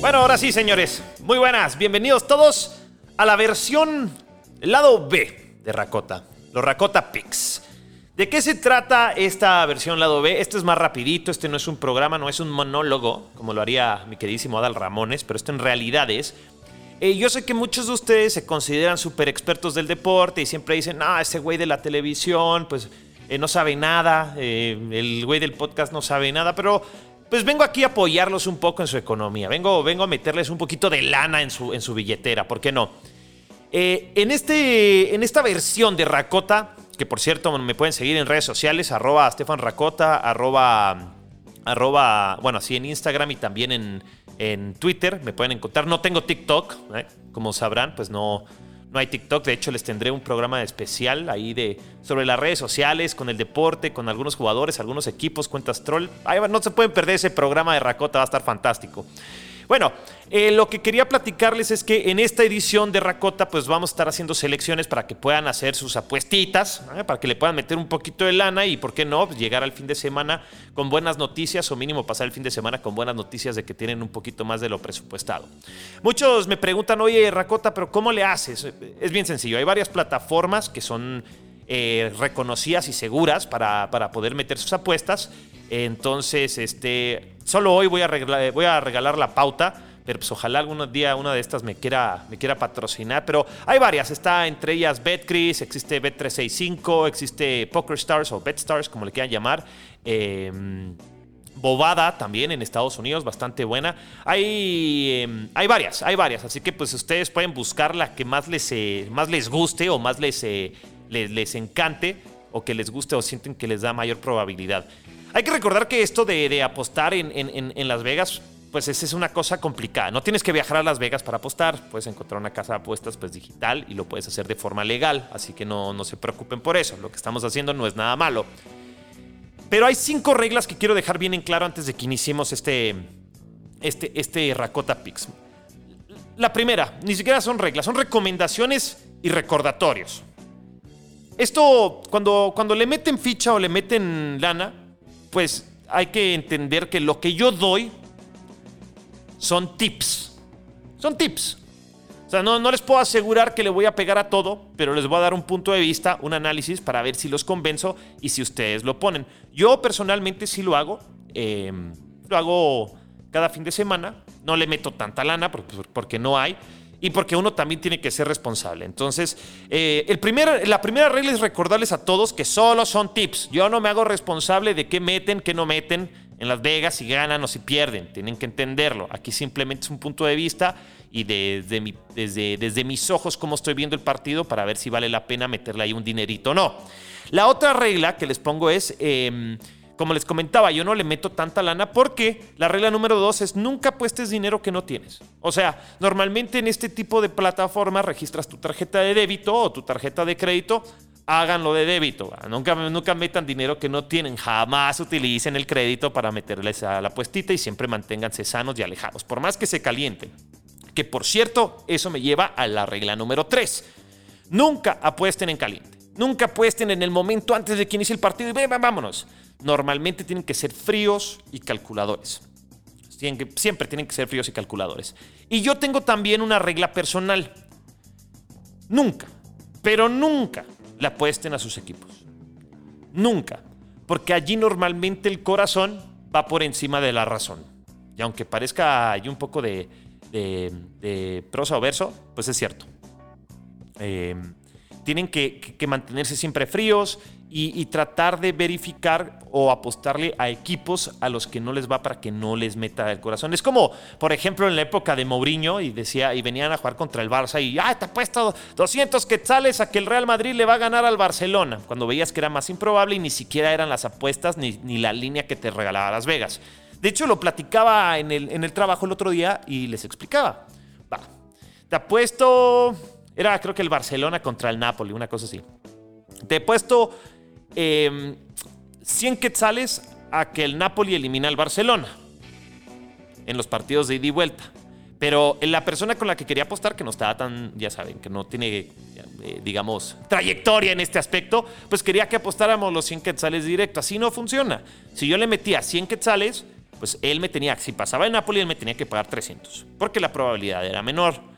Bueno, ahora sí, señores. Muy buenas. Bienvenidos todos a la versión lado B de Rakota. Los Rakota Picks. ¿De qué se trata esta versión lado B? Esto es más rapidito, este no es un programa, no es un monólogo, como lo haría mi queridísimo Adal Ramones, pero esto en realidad es... Eh, yo sé que muchos de ustedes se consideran súper expertos del deporte y siempre dicen, ah, ese güey de la televisión, pues eh, no sabe nada, eh, el güey del podcast no sabe nada, pero pues vengo aquí a apoyarlos un poco en su economía. Vengo, vengo a meterles un poquito de lana en su, en su billetera, ¿por qué no? Eh, en, este, en esta versión de Rakota, que por cierto me pueden seguir en redes sociales, arroba Stefan Rakota, arroba, bueno, así en Instagram y también en, en Twitter, me pueden encontrar. No tengo TikTok, como sabrán, pues no, no hay TikTok. De hecho, les tendré un programa especial ahí de sobre las redes sociales, con el deporte, con algunos jugadores, algunos equipos, cuentas troll. No se pueden perder ese programa de Rakota, va a estar fantástico. Bueno, eh, lo que quería platicarles es que en esta edición de Rakota, pues vamos a estar haciendo selecciones para que puedan hacer sus apuestitas, ¿eh? para que le puedan meter un poquito de lana y, ¿por qué no?, pues, llegar al fin de semana con buenas noticias o mínimo pasar el fin de semana con buenas noticias de que tienen un poquito más de lo presupuestado. Muchos me preguntan, oye, Rakota, pero ¿cómo le haces? Es bien sencillo, hay varias plataformas que son eh, reconocidas y seguras para, para poder meter sus apuestas. Entonces, este, solo hoy voy a, regalar, voy a regalar la pauta, pero pues ojalá algún día una de estas me quiera, me quiera patrocinar. Pero hay varias, está entre ellas BetCris, existe Bet365, existe PokerStars o BetStars, como le quieran llamar. Em, Bobada también en Estados Unidos, bastante buena. Hay, em, hay varias, hay varias. Así que pues ustedes pueden buscar la que más les, eh, más les guste o más les, eh, les, les encante o que les guste o sienten que les da mayor probabilidad. Hay que recordar que esto de, apostar en, Las Vegas, pues esa es una cosa complicada. No tienes que viajar a Las Vegas para apostar. Puedes encontrar una casa de apuestas pues, digital y lo puedes hacer de forma legal. Así que no, no se preocupen por eso. Lo que estamos haciendo no es nada malo. Pero hay cinco reglas que quiero dejar bien en claro antes de que iniciemos este, este, este Rakota Pix. La primera, ni siquiera son reglas, son recomendaciones y recordatorios. Esto, cuando, cuando le meten ficha o le meten lana, pues hay que entender que lo que yo doy son tips. Son tips. O sea, no, no, les puedo asegurar que le voy a pegar a todo, pero les voy a dar un punto de vista, un análisis para ver si los convenzo y si ustedes lo ponen. Yo personalmente sí lo hago. Em, lo hago cada fin de semana. No le meto tanta lana porque no hay y porque uno también tiene que ser responsable. Entonces, eh, el primer, la primera regla es recordarles a todos que solo son tips. Yo no me hago responsable de qué meten, qué no meten en Las Vegas, si ganan o si pierden. Tienen que entenderlo. Aquí simplemente es un punto de vista y desde, mi, desde, desde mis ojos cómo estoy viendo el partido para ver si vale la pena meterle ahí un dinerito o no. La otra regla que les pongo es... Em, como les comentaba, yo no le meto tanta lana porque la regla número dos es nunca apuestes dinero que no tienes. O sea, normalmente en este tipo de plataformas registras tu tarjeta de débito o tu tarjeta de crédito, háganlo de débito. Nunca, nunca metan dinero que no tienen. Jamás utilicen el crédito para meterles a la puestita y siempre manténganse sanos y alejados, por más que se calienten. Que por cierto, eso me lleva a la regla número tres. Nunca apuesten en caliente. Nunca apuesten en el momento antes de que inicie el partido y vámonos normalmente tienen que ser fríos y calculadores. Siempre tienen que ser fríos y calculadores. Y yo tengo también una regla personal. Nunca, pero nunca le apuesten a sus equipos. Nunca. Porque allí normalmente el corazón va por encima de la razón. Y aunque parezca hay un poco de, prosa o verso, pues es cierto. Eh, tienen que, mantenerse siempre fríos y, tratar de verificar o apostarle a equipos a los que no les va para que no les meta el corazón. Es como, por ejemplo, en la época de Mourinho y decía y venían a jugar contra el Barça y ah, te apuesto 200 quetzales a que el Real Madrid le va a ganar al Barcelona, cuando veías que era más improbable y ni siquiera eran las apuestas ni, ni la línea que te regalaba Las Vegas. De hecho, lo platicaba en el, en el trabajo el otro día y les explicaba. Va, te apuesto era creo que el Barcelona contra el Napoli, una cosa así. Te he puesto 100 em, quetzales a que el Napoli elimina al Barcelona en los partidos de ida y vuelta. Pero la persona con la que quería apostar, que no estaba tan, ya saben, que no tiene, eh, digamos, trayectoria en este aspecto, pues quería que apostáramos los 100 quetzales directo. Así no funciona. Si yo le metía 100 quetzales, pues él me tenía, si pasaba en Napoli, él me tenía que pagar 300, porque la probabilidad era menor.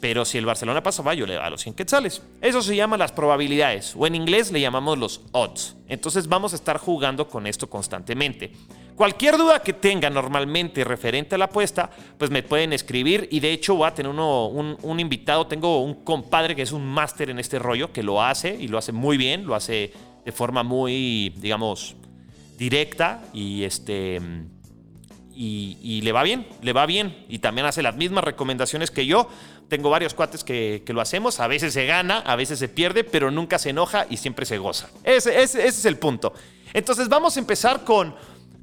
Pero si el Barcelona pasaba, yo le daba los 100 quetzales. Eso se llama las probabilidades, o en inglés le llamamos los odds. Entonces vamos a estar jugando con esto constantemente. Cualquier duda que tenga normalmente referente a la apuesta, pues me pueden escribir y de hecho voy a tener uno, un, invitado, tengo un compadre que es un máster en este rollo, que lo hace y lo hace muy bien, lo hace de forma muy, digamos, directa y este... Y, le va bien, le va bien. Y también hace las mismas recomendaciones que yo. Tengo varios cuates que, lo hacemos. A veces se gana, a veces se pierde, pero nunca se enoja y siempre se goza. ese es el punto. Entonces vamos a empezar con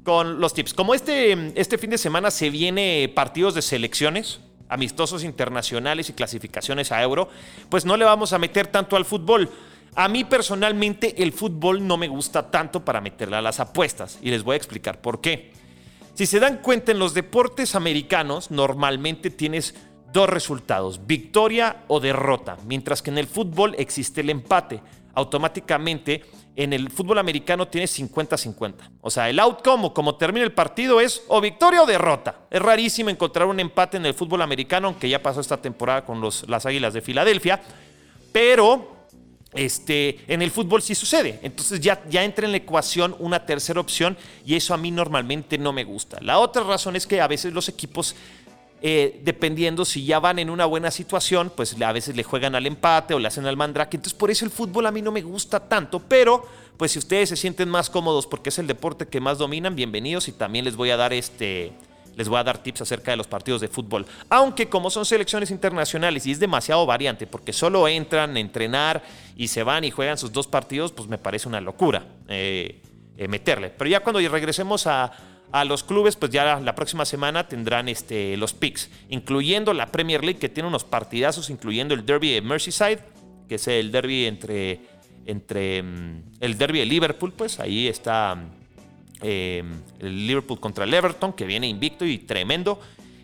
con los tips. Como este, este fin de semana se viene partidos de selecciones, amistosos internacionales y clasificaciones a euro, pues no le vamos a meter tanto al fútbol. A mí personalmente el fútbol no me gusta tanto para meterle a las apuestas y les voy a explicar por qué. Si se dan cuenta en los deportes americanos normalmente tienes dos resultados, victoria o derrota, mientras que en el fútbol existe el empate. Automáticamente en el fútbol americano tiene 50-50. O sea, el outcome o como termina el partido es o victoria o derrota. Es rarísimo encontrar un empate en el fútbol americano, aunque ya pasó esta temporada con los, las Águilas de Filadelfia. Pero este, en el fútbol sí sucede. Entonces ya, ya entra en la ecuación una tercera opción y eso a mí normalmente no me gusta. La otra razón es que a veces los equipos eh, dependiendo si ya van en una buena situación, pues a veces le juegan al empate o le hacen al mandrake. Entonces por eso el fútbol a mí no me gusta tanto, pero pues si ustedes se sienten más cómodos porque es el deporte que más dominan, bienvenidos y también les voy a dar este... Les voy a dar tips acerca de los partidos de fútbol. Aunque como son selecciones internacionales y es demasiado variante porque solo entran a entrenar y se van y juegan sus dos partidos, pues me parece una locura eh, eh, meterle. Pero ya cuando regresemos a, a los clubes, pues ya la próxima semana tendrán este, los picks, incluyendo la Premier League, que tiene unos partidazos, incluyendo el Derby de Merseyside, que es el derby entre, entre mm, el derby de Liverpool, pues ahí está em, el Liverpool contra el Everton, que viene invicto y tremendo.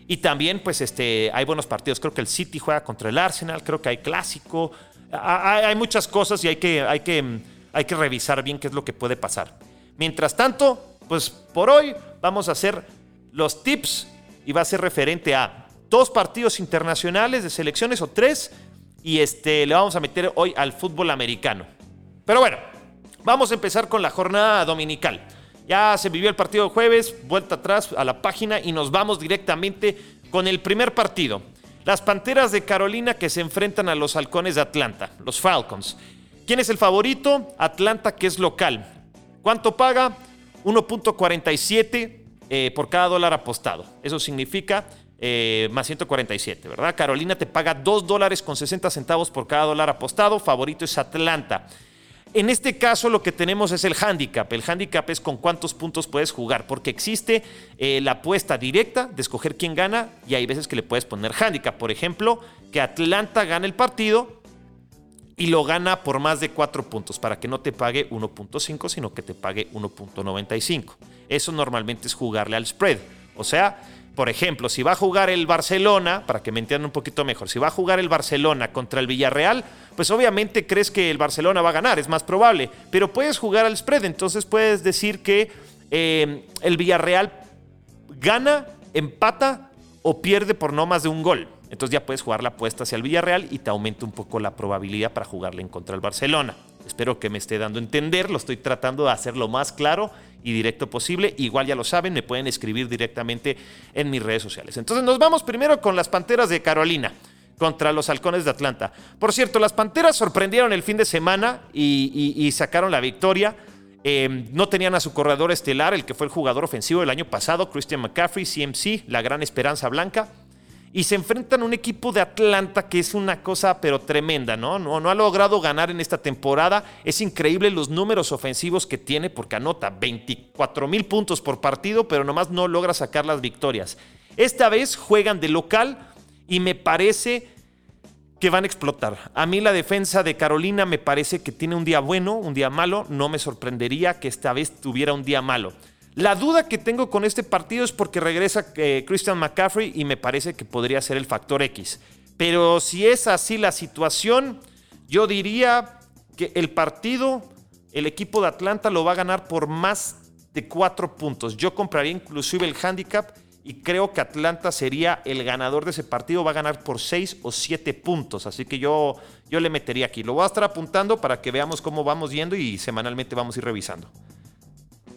Y también, pues, este, hay buenos partidos. Creo que el City juega contra el Arsenal, creo que hay clásico. Hay, hay muchas cosas y hay que, hay, que, hay que revisar bien qué es lo que puede pasar. Mientras tanto, pues por hoy vamos a hacer los tips y va a ser referente a dos partidos internacionales de selecciones o tres y este le vamos a meter hoy al fútbol americano. Pero bueno, vamos a empezar con la jornada dominical. Ya se vivió el partido de jueves, vuelta atrás a la página y nos vamos directamente con el primer partido. Las Panteras de Carolina que se enfrentan a los Halcones de Atlanta, los Falcons. ¿Quién es el favorito? Atlanta que es local. ¿Cuánto paga? 1.47 eh, por cada dólar apostado. Eso significa eh, más 147, ¿verdad? Carolina te paga 2 dólares con 60 centavos por cada dólar apostado. Favorito es Atlanta. En este caso lo que tenemos es el handicap. El handicap es con cuántos puntos puedes jugar, porque existe eh, la apuesta directa de escoger quién gana y hay veces que le puedes poner handicap. Por ejemplo, que Atlanta gane el partido y lo gana por más de 4 puntos para que no te pague 1.5, sino que te pague 1.95. Eso normalmente es jugarle al spread. O sea, por ejemplo, si va a jugar el Barcelona, para que me entiendan un poquito mejor, si va a jugar el Barcelona contra el Villarreal, pues obviamente crees que el Barcelona va a ganar, es más probable, pero puedes jugar al spread, entonces puedes decir que eh, el Villarreal gana, empata o pierde por no más de un gol. Entonces ya puedes jugar la apuesta hacia el Villarreal y te aumenta un poco la probabilidad para jugarle en contra del Barcelona. Espero que me esté dando a entender, lo estoy tratando de hacer lo más claro y directo posible. Igual ya lo saben, me pueden escribir directamente en mis redes sociales. Entonces nos vamos primero con las Panteras de Carolina contra los Halcones de Atlanta. Por cierto, las Panteras sorprendieron el fin de semana y, sacaron la victoria. Eh, no tenían a su corredor estelar, el que fue el jugador ofensivo del año pasado, Christian McCaffrey, CMC, la gran esperanza blanca y se enfrentan a un equipo de Atlanta que es una cosa pero tremenda, ¿no? ¿no? No ha logrado ganar en esta temporada. Es increíble los números ofensivos que tiene porque anota 24 mil puntos por partido, pero nomás no logra sacar las victorias. Esta vez juegan de local y me parece que van a explotar. A mí la defensa de Carolina me parece que tiene un día bueno, un día malo. No me sorprendería que esta vez tuviera un día malo. La duda que tengo con este partido es porque regresa eh, Christian McCaffrey y me parece que podría ser el factor X. Pero si es así la situación, yo diría que el partido, el equipo de Atlanta lo va a ganar por más de cuatro puntos. Yo compraría inclusive el handicap y creo que Atlanta sería el ganador de ese partido. Va a ganar por seis o siete puntos. Así que yo, yo le metería aquí. Lo voy a estar apuntando para que veamos cómo vamos yendo y semanalmente vamos a ir revisando.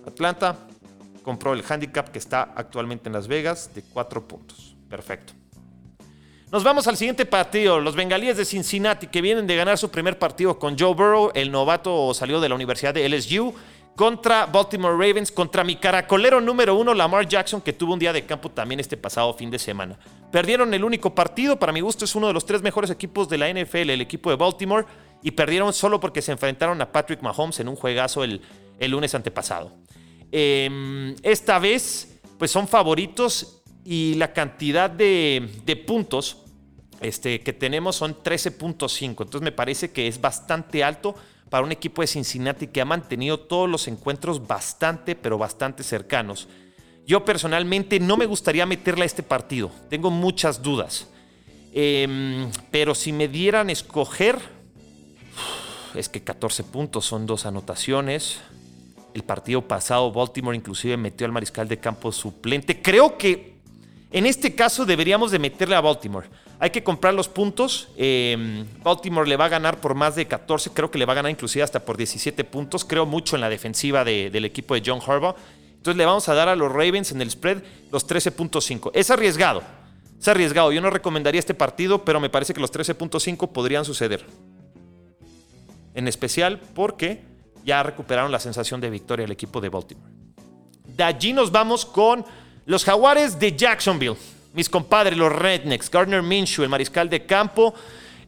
Atlanta compró el handicap que está actualmente en Las Vegas de cuatro puntos. Perfecto. Nos vamos al siguiente partido. Los bengalíes de Cincinnati que vienen de ganar su primer partido con Joe Burrow. El novato salió de la Universidad de LSU contra Baltimore Ravens, contra mi caracolero número uno, Lamar Jackson, que tuvo un día de campo también este pasado fin de semana. Perdieron el único partido, para mi gusto es uno de los tres mejores equipos de la NFL, el equipo de Baltimore, y perdieron solo porque se enfrentaron a Patrick Mahomes en un juegazo el, lunes antepasado. Em, esta vez, pues son favoritos y la cantidad de, puntos este, que tenemos son 13.5, entonces me parece que es bastante alto para un equipo de Cincinnati que ha mantenido todos los encuentros bastante, pero bastante cercanos. Yo personalmente no me gustaría meterle a este partido, tengo muchas dudas. Em, pero si me dieran escoger, es que 14 puntos son dos anotaciones. El partido pasado Baltimore inclusive metió al mariscal de campo suplente. Creo que en este caso deberíamos de meterle a Baltimore. Hay que comprar los puntos. Em, Baltimore le va a ganar por más de 14. Creo que le va a ganar inclusive hasta por 17 puntos. Creo mucho en la defensiva del equipo de John Harbaugh. Entonces le vamos a dar a los Ravens en el spread los 13.5. Es arriesgado. Es arriesgado. Yo no recomendaría este partido, pero me parece que los 13.5 podrían suceder. En especial porque ya recuperaron la sensación de victoria el equipo de Baltimore. De allí nos vamos con los Jaguares de Jacksonville mis compadres, los Rednecks, Gardner Minshew, el mariscal de campo.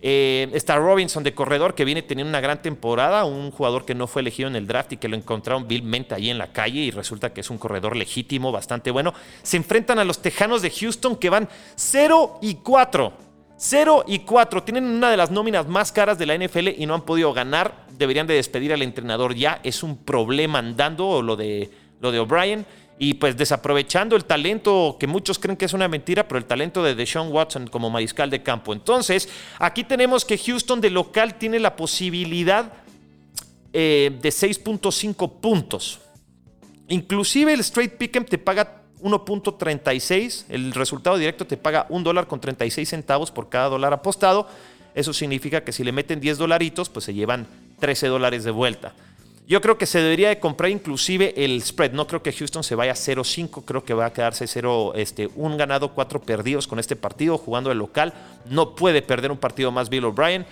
Eh, está Robinson de corredor que viene teniendo una gran temporada, un jugador que no fue elegido en el draft y que lo encontraron vilmente ahí en la calle y resulta que es un corredor legítimo, bastante bueno. Se enfrentan a los Tejanos de Houston que van 0 y 4. 0 y 4. Tienen una de las nóminas más caras de la NFL y no han podido ganar. Deberían de despedir al entrenador ya. Es un problema andando lo de, lo de O'Brien y pues desaprovechando el talento que muchos creen que es una mentira, pero el talento de Deshaun Watson como mariscal de campo. Entonces, aquí tenemos que Houston de local tiene la posibilidad eh, de 6.5 puntos. Inclusive el straight pick'em te paga 1.36, el resultado directo te paga un dólar con 36 centavos por cada dólar apostado. Eso significa que si le meten 10 dolaritos, pues se llevan 13 dólares de vuelta. Yo creo que se debería de comprar inclusive el spread. No creo que Houston se vaya 0-5. Creo que va a quedarse 0, este, un ganado, cuatro perdidos con este partido, jugando el local. No puede perder un partido más Bill O'Brien.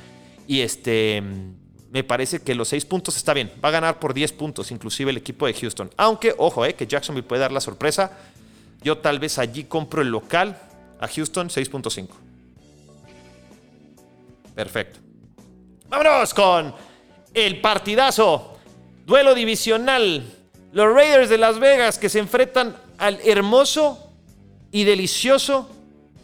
Y este, me parece que los 6 puntos está bien. Va a ganar por 10 puntos, inclusive el equipo de Houston. Aunque, ojo, eh, que Jacksonville puede dar la sorpresa. Yo tal vez allí compro el local a Houston 6.5. Perfecto. Vámonos con el partidazo Duelo divisional. Los Raiders de Las Vegas que se enfrentan al hermoso y delicioso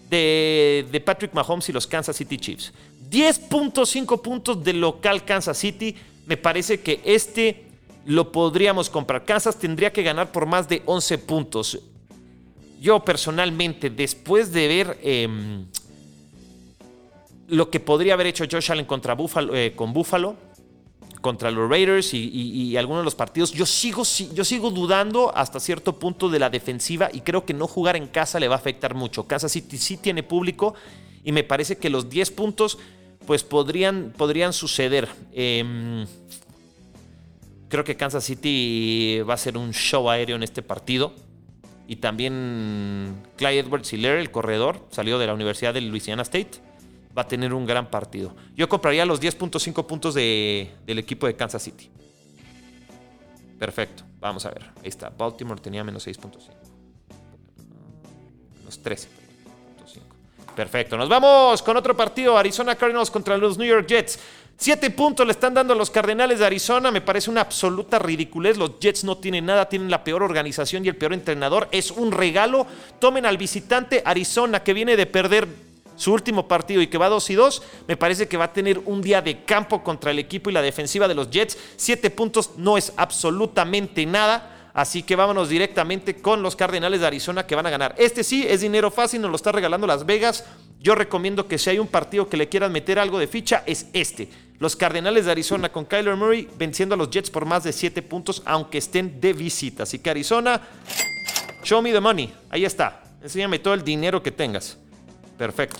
de, Patrick Mahomes y los Kansas City Chiefs. 10.5 puntos del local Kansas City. Me parece que este lo podríamos comprar. Kansas tendría que ganar por más de 11 puntos. Yo personalmente, después de ver em, lo que podría haber hecho Josh Allen contra Buffalo, eh, con Buffalo, contra los Raiders y, algunos de los partidos. Yo sigo, yo sigo dudando hasta cierto punto de la defensiva y creo que no jugar en casa le va a afectar mucho. Kansas City sí tiene público y me parece que los 10 puntos pues podrían, podrían suceder. Em, creo que Kansas City va a ser un show aéreo en este partido. Y también Clyde Edwards Hiller, el corredor, salió de la Universidad de Louisiana State va a tener un gran partido. Yo compraría los 10.5 puntos del equipo de Kansas City. Perfecto. Vamos a ver. Ahí está. Baltimore tenía menos 6.5. Menos 13.5. Perfecto. Nos vamos con otro partido. Arizona Cardinals contra los New York Jets. Siete puntos le están dando a los Cardenales de Arizona. Me parece una absoluta ridiculez. Los Jets no tienen nada, tienen la peor organización y el peor entrenador. Es un regalo. Tomen al visitante Arizona que viene de perder su último partido y que va 2 y 2, me parece que va a tener un día de campo contra el equipo y la defensiva de los Jets. Siete puntos no es absolutamente nada. Así que vámonos directamente con los Cardenales de Arizona que van a ganar. Este sí es dinero fácil, nos lo está regalando Las Vegas. Yo recomiendo que si hay un partido que le quieran meter algo de ficha, es este. Los Cardenales de Arizona con Kyler Murray venciendo a los Jets por más de 7 puntos, aunque estén de visita. Así que Arizona, show me the money. Ahí está. Enséñame todo el dinero que tengas. Perfecto.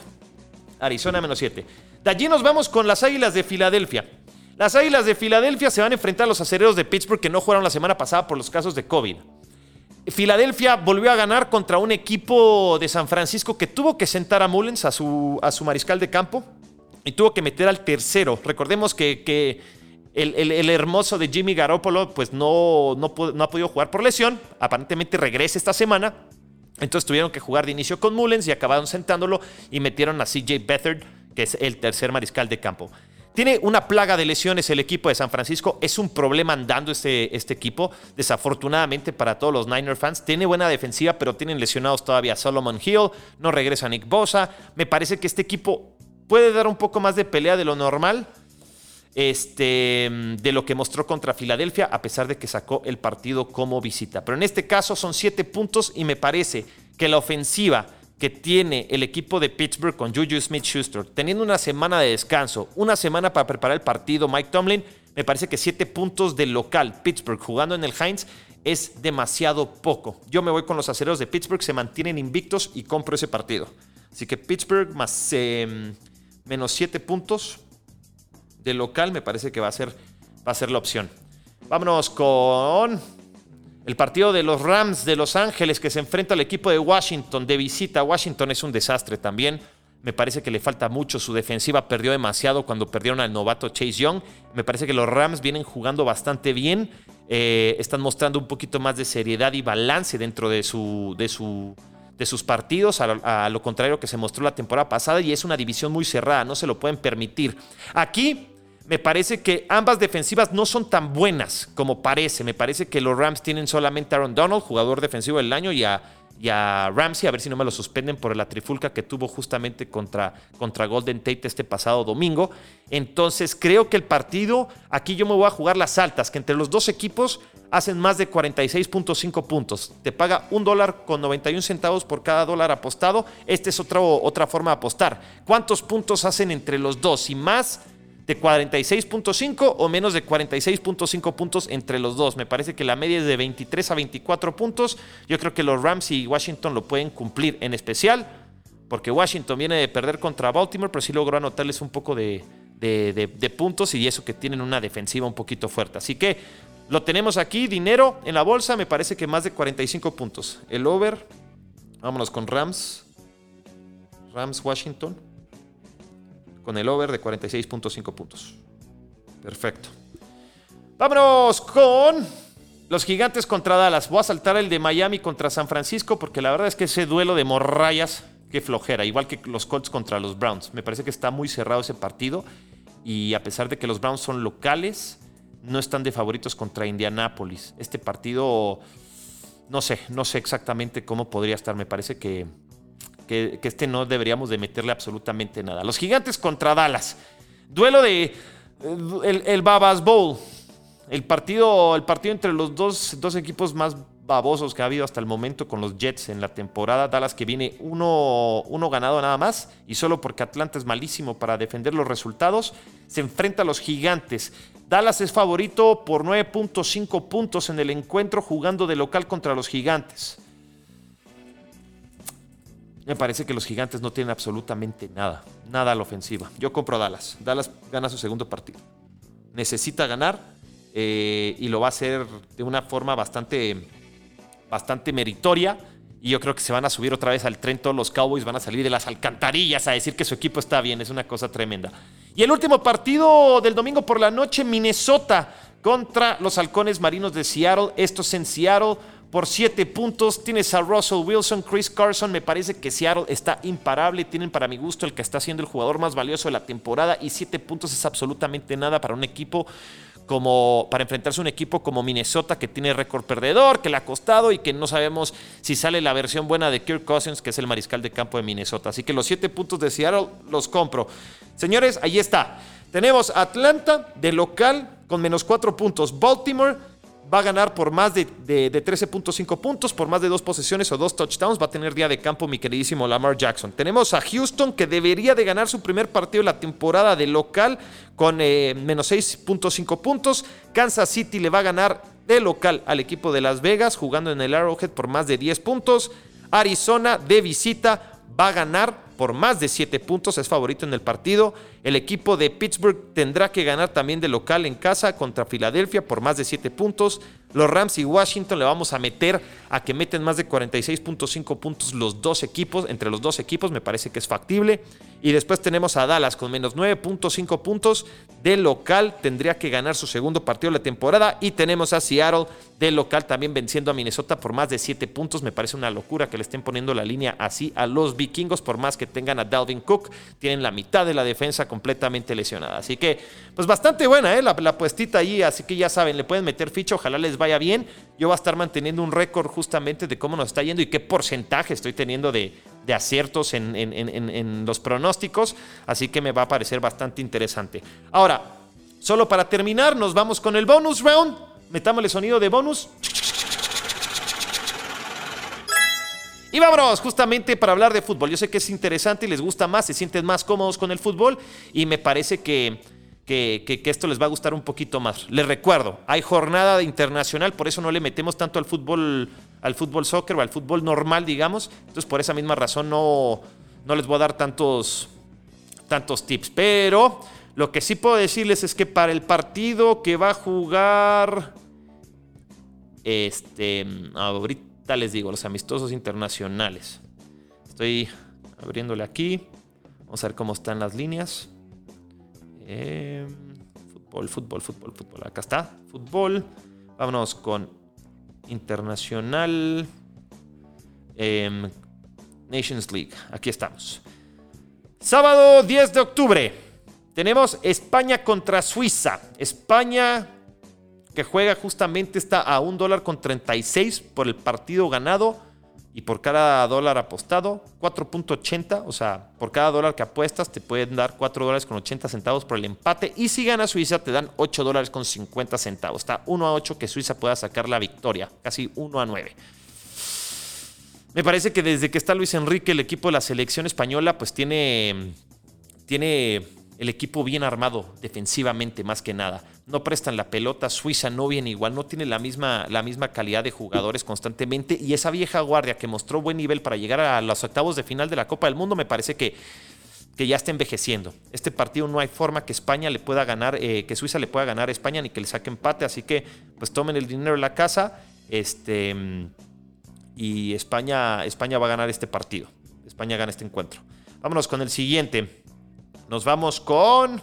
Arizona menos 7. De allí nos vamos con las Águilas de Filadelfia. Las Águilas de Filadelfia se van a enfrentar a los acereros de Pittsburgh que no jugaron la semana pasada por los casos de COVID. Filadelfia volvió a ganar contra un equipo de San Francisco que tuvo que sentar a Mullens, a su, a su mariscal de campo, y tuvo que meter al tercero. Recordemos que, el, hermoso de Jimmy Garoppolo pues no, no, no, ha podido jugar por lesión. Aparentemente regresa esta semana. Entonces tuvieron que jugar de inicio con Mullens y acabaron sentándolo y metieron a CJ Beathard, que es el tercer mariscal de campo. Tiene una plaga de lesiones el equipo de San Francisco. Es un problema andando este, este equipo. Desafortunadamente para todos los Niner fans. Tiene buena defensiva, pero tienen lesionados todavía Solomon Hill. No regresa Nick Bosa. Me parece que este equipo puede dar un poco más de pelea de lo normal. Este, de lo que mostró contra Filadelfia, a pesar de que sacó el partido como visita. Pero en este caso son siete puntos y me parece que la ofensiva que tiene el equipo de Pittsburgh con Juju Smith Schuster, teniendo una semana de descanso, una semana para preparar el partido, Mike Tomlin, me parece que siete puntos del local, Pittsburgh, jugando en el Heinz, es demasiado poco. Yo me voy con los aceros de Pittsburgh, se mantienen invictos y compro ese partido. Así que Pittsburgh más em, menos siete puntos de local me parece que va a ser, va a ser la opción. Vámonos con el partido de los Rams de Los Ángeles que se enfrenta al equipo de Washington de visita. Washington es un desastre también. Me parece que le falta mucho. Su defensiva perdió demasiado cuando perdieron al novato Chase Young. Me parece que los Rams vienen jugando bastante bien. Eh, están mostrando un poquito más de seriedad y balance dentro de, su, de, su, de sus partidos, a, lo contrario que se mostró la temporada pasada. Y es una división muy cerrada, no se lo pueden permitir. Aquí me parece que ambas defensivas no son tan buenas como parece. Me parece que los Rams tienen solamente a Aaron Donald, jugador defensivo del año, y a, Ramsey, a ver si no me lo suspenden por la trifulca que tuvo justamente contra, contra Golden Tate este pasado domingo. Entonces creo que el partido, aquí yo me voy a jugar las altas, que entre los dos equipos hacen más de 46.5 puntos. Te paga un dólar con 91 centavos por cada dólar apostado. Esta es otra, otra forma de apostar. ¿Cuántos puntos hacen entre los dos? Y más de 46.5 o menos de 46.5 puntos entre los dos. Me parece que la media es de 23 a 24 puntos. Yo creo que los Rams y Washington lo pueden cumplir, en especial porque Washington viene de perder contra Baltimore, pero sí logró anotarles un poco de, de, puntos y eso que tienen una defensiva un poquito fuerte. Así que lo tenemos aquí, dinero en la bolsa, me parece que más de 45 puntos. El over, vámonos con Rams. Rams Washington con el over de 46.5 puntos. Perfecto. Vámonos con los gigantes contra Dallas. Voy a saltar el de Miami contra San Francisco porque la verdad es que ese duelo de morrayas, qué flojera, igual que los Colts contra los Browns. Me parece que está muy cerrado ese partido y a pesar de que los Browns son locales, no están de favoritos contra Indianapolis. Este partido, no sé, no sé exactamente cómo podría estar. Me parece que que, este no deberíamos de meterle absolutamente nada. Los gigantes contra Dallas. Duelo de el, el Babas Bowl. El partido, el partido entre los dos, dos equipos más babosos que ha habido hasta el momento con los Jets en la temporada. Dallas que viene uno, uno, ganado nada más y solo porque Atlanta es malísimo para defender los resultados, se enfrenta a los gigantes. Dallas es favorito por 9.5 puntos en el encuentro jugando de local contra los gigantes. Me parece que los gigantes no tienen absolutamente nada, nada a la ofensiva. Yo compro Dallas. Dallas gana su segundo partido. Necesita ganar eh, y lo va a hacer de una forma bastante, bastante meritoria. Y yo creo que se van a subir otra vez al tren todos los Cowboys, van a salir de las alcantarillas a decir que su equipo está bien. Es una cosa tremenda. Y el último partido del domingo por la noche, Minnesota contra los halcones marinos de Seattle. Esto es en Seattle por 7 puntos. Tienes a Russell Wilson, Chris Carson. Me parece que Seattle está imparable. Tienen para mi gusto el que está siendo el jugador más valioso de la temporada. Y 7 puntos es absolutamente nada para un equipo como para enfrentarse a un equipo como Minnesota que tiene récord perdedor, que le ha costado y que no sabemos si sale la versión buena de Kirk Cousins, que es el mariscal de campo de Minnesota. Así que los 7 puntos de Seattle los compro. Señores, ahí está. Tenemos Atlanta de local con menos 4 puntos. Baltimore va a ganar por más de, de 13.5 puntos, por más de dos posesiones o dos touchdowns. Va a tener día de campo mi queridísimo Lamar Jackson. Tenemos a Houston que debería de ganar su primer partido de la temporada de local con eh, menos 6.5 puntos. Kansas City le va a ganar de local al equipo de Las Vegas jugando en el Arrowhead por más de 10 puntos. Arizona de visita va a ganar por más de 7 puntos, es favorito en el partido. El equipo de Pittsburgh tendrá que ganar también de local en casa contra Filadelfia por más de 7 puntos. Los Rams y Washington le vamos a meter a que meten más de 46.5 puntos los dos equipos, entre los dos equipos, me parece que es factible. Y después tenemos a Dallas con menos 9.5 puntos de local, tendría que ganar su segundo partido de la temporada. Y tenemos a Seattle de local también venciendo a Minnesota por más de 7 puntos. Me parece una locura que le estén poniendo la línea así a los vikingos, por más que tengan a Dalvin Cook, tienen la mitad de la defensa completamente lesionada. Así que, pues bastante buena, ¿eh? la, la puestita ahí, así que ya saben, le pueden meter ficha, ojalá les vaya bien. Yo voy a estar manteniendo un récord justamente de cómo nos está yendo y qué porcentaje estoy teniendo de, aciertos en, en, los pronósticos, así que me va a parecer bastante interesante. Ahora, solo para terminar, nos vamos con el bonus round. Metámosle sonido de bonus. Y vámonos justamente para hablar de fútbol. Yo sé que es interesante y les gusta más, se sienten más cómodos con el fútbol y me parece que, que, esto les va a gustar un poquito más. Les recuerdo, hay jornada internacional, por eso no le metemos tanto al fútbol, al fútbol soccer o al fútbol normal, digamos. Entonces por esa misma razón no, no les voy a dar tantos, tantos tips. Pero lo que sí puedo decirles es que para el partido que va a jugar... Este, ahorita les digo, los amistosos internacionales. Estoy abriéndole aquí. Vamos a ver cómo están las líneas. Em, fútbol, fútbol, fútbol, fútbol. Acá está. Fútbol. Vámonos con Internacional. Em, Nations League. Aquí estamos. Sábado 10 de octubre. Tenemos España contra Suiza. España que juega justamente está a un dólar con 36 por el partido ganado y por cada dólar apostado, 4.80, o sea, por cada dólar que apuestas te pueden dar 4 dólares con 80 centavos por el empate y si gana Suiza te dan 8 dólares con 50 centavos. Está 1 a 8 que Suiza pueda sacar la victoria, casi 1 a 9. Me parece que desde que está Luis Enrique, el equipo de la selección española, pues tiene, tiene el equipo bien armado defensivamente más que nada. No prestan la pelota, Suiza no viene igual, no tiene la misma, la misma calidad de jugadores constantemente y esa vieja guardia que mostró buen nivel para llegar a los octavos de final de la Copa del Mundo me parece que, que ya está envejeciendo. Este partido no hay forma que España le pueda ganar, eh, que Suiza le pueda ganar a España ni que le saque empate, así que pues tomen el dinero en la casa este, y España, España va a ganar este partido. España gana este encuentro. Vámonos con el siguiente. Nos vamos con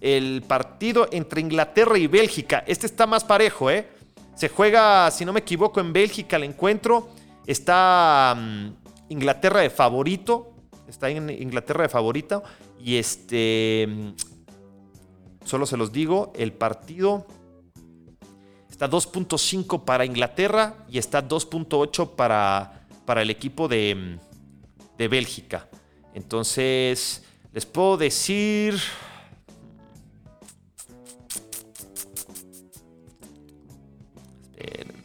el partido entre Inglaterra y Bélgica. Este está más parejo, ¿eh? Se juega, si no me equivoco, en Bélgica el encuentro. Está mm, Inglaterra de favorito. Está en Inglaterra de favorito. Y este. Mm, solo se los digo, el partido está 2.5 para Inglaterra y está 2.8 para, para el equipo de, mm, de Bélgica. Entonces, les puedo decir...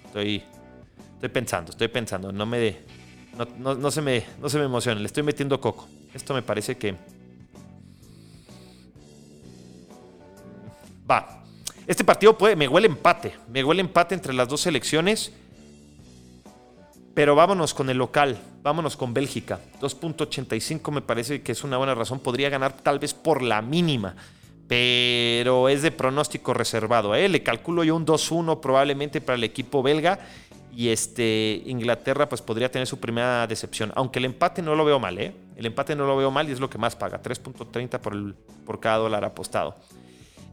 estoy, estoy pensando, estoy pensando. No me... No, se me, no me emocione, le estoy metiendo coco. Esto me parece que... Va. Este partido puede, me huele empate. Me huele empate entre las dos selecciones. Pero vámonos con el local, vámonos con Bélgica. 2.85 me parece que es una buena razón. Podría ganar tal vez por la mínima, pero es de pronóstico reservado. ¿eh? Le calculo yo un 2-1 probablemente para el equipo belga. Y este, Inglaterra pues podría tener su primera decepción. Aunque el empate no lo veo mal, ¿eh? El empate no lo veo mal y es lo que más paga. 3.30 por, por cada dólar apostado.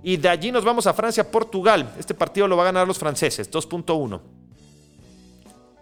Y de allí nos vamos a Francia-Portugal. Este partido lo van a ganar los franceses. 2.1.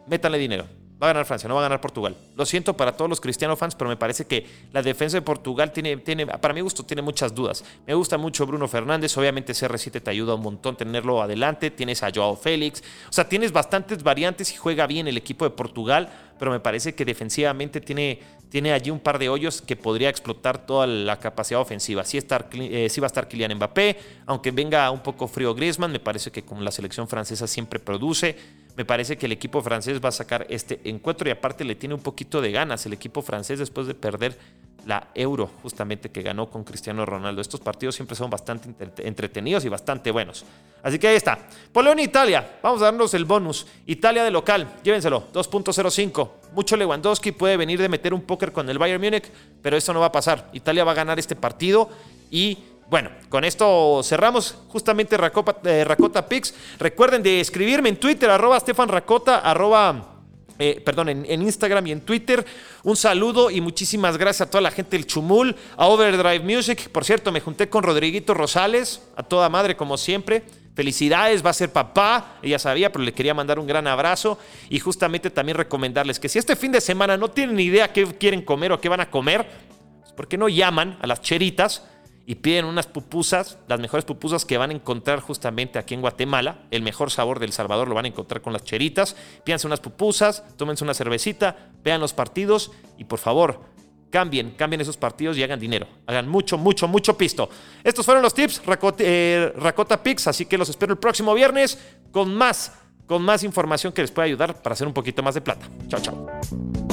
Métanle dinero. Va a ganar Francia, no va a ganar Portugal. Lo siento para todos los cristiano fans, pero me parece que la defensa de Portugal tiene, tiene, para mi gusto, tiene muchas dudas. Me gusta mucho Bruno Fernández, obviamente CR7 te ayuda un montón tenerlo adelante. Tienes a Joao Félix, o sea, tienes bastantes variantes y juega bien el equipo de Portugal, pero me parece que defensivamente tiene, tiene allí un par de hoyos que podría explotar toda la capacidad ofensiva. Sí, estar, eh, va a estar Kylian Mbappé, aunque venga un poco frío Griezmann, me parece que como la selección francesa siempre produce. Me parece que el equipo francés va a sacar este encuentro y aparte le tiene un poquito de ganas el equipo francés después de perder la Euro, justamente que ganó con Cristiano Ronaldo. Estos partidos siempre son bastante entretenidos y bastante buenos. Así que ahí está. Polonia Italia. Vamos a darnos el bonus. Italia de local. Llévenselo. 2.05. Mucho Lewandowski puede venir de meter un póker con el Bayern Múnich, pero eso no va a pasar. Italia va a ganar este partido y bueno, con esto cerramos justamente Racota, eh. Recuerden de escribirme en Twitter, arroba Stefan Racota, arroba... Eh, perdón, en, Instagram y en Twitter. Un saludo y muchísimas gracias a toda la gente del Chumul, a Overdrive Music. Por cierto, me junté con Rodriguito Rosales, a toda madre como siempre. Felicidades, va a ser papá, ella sabía, pero le quería mandar un gran abrazo y justamente también recomendarles que si este fin de semana no tienen idea qué quieren comer o qué van a comer, pues ¿por qué no llaman a las cheritas? Y piden unas pupusas, las mejores pupusas que van a encontrar justamente aquí en Guatemala. El mejor sabor del Salvador lo van a encontrar con las cheritas. Pídanse unas pupusas, tómense una cervecita, vean los partidos y por favor, cambien, cambien esos partidos y hagan dinero. Hagan mucho, mucho, mucho pisto. Estos fueron los tips Racota, eh, Racota Pix, así que los espero el próximo viernes con más, con más información que les pueda ayudar para hacer un poquito más de plata. Chao, chao.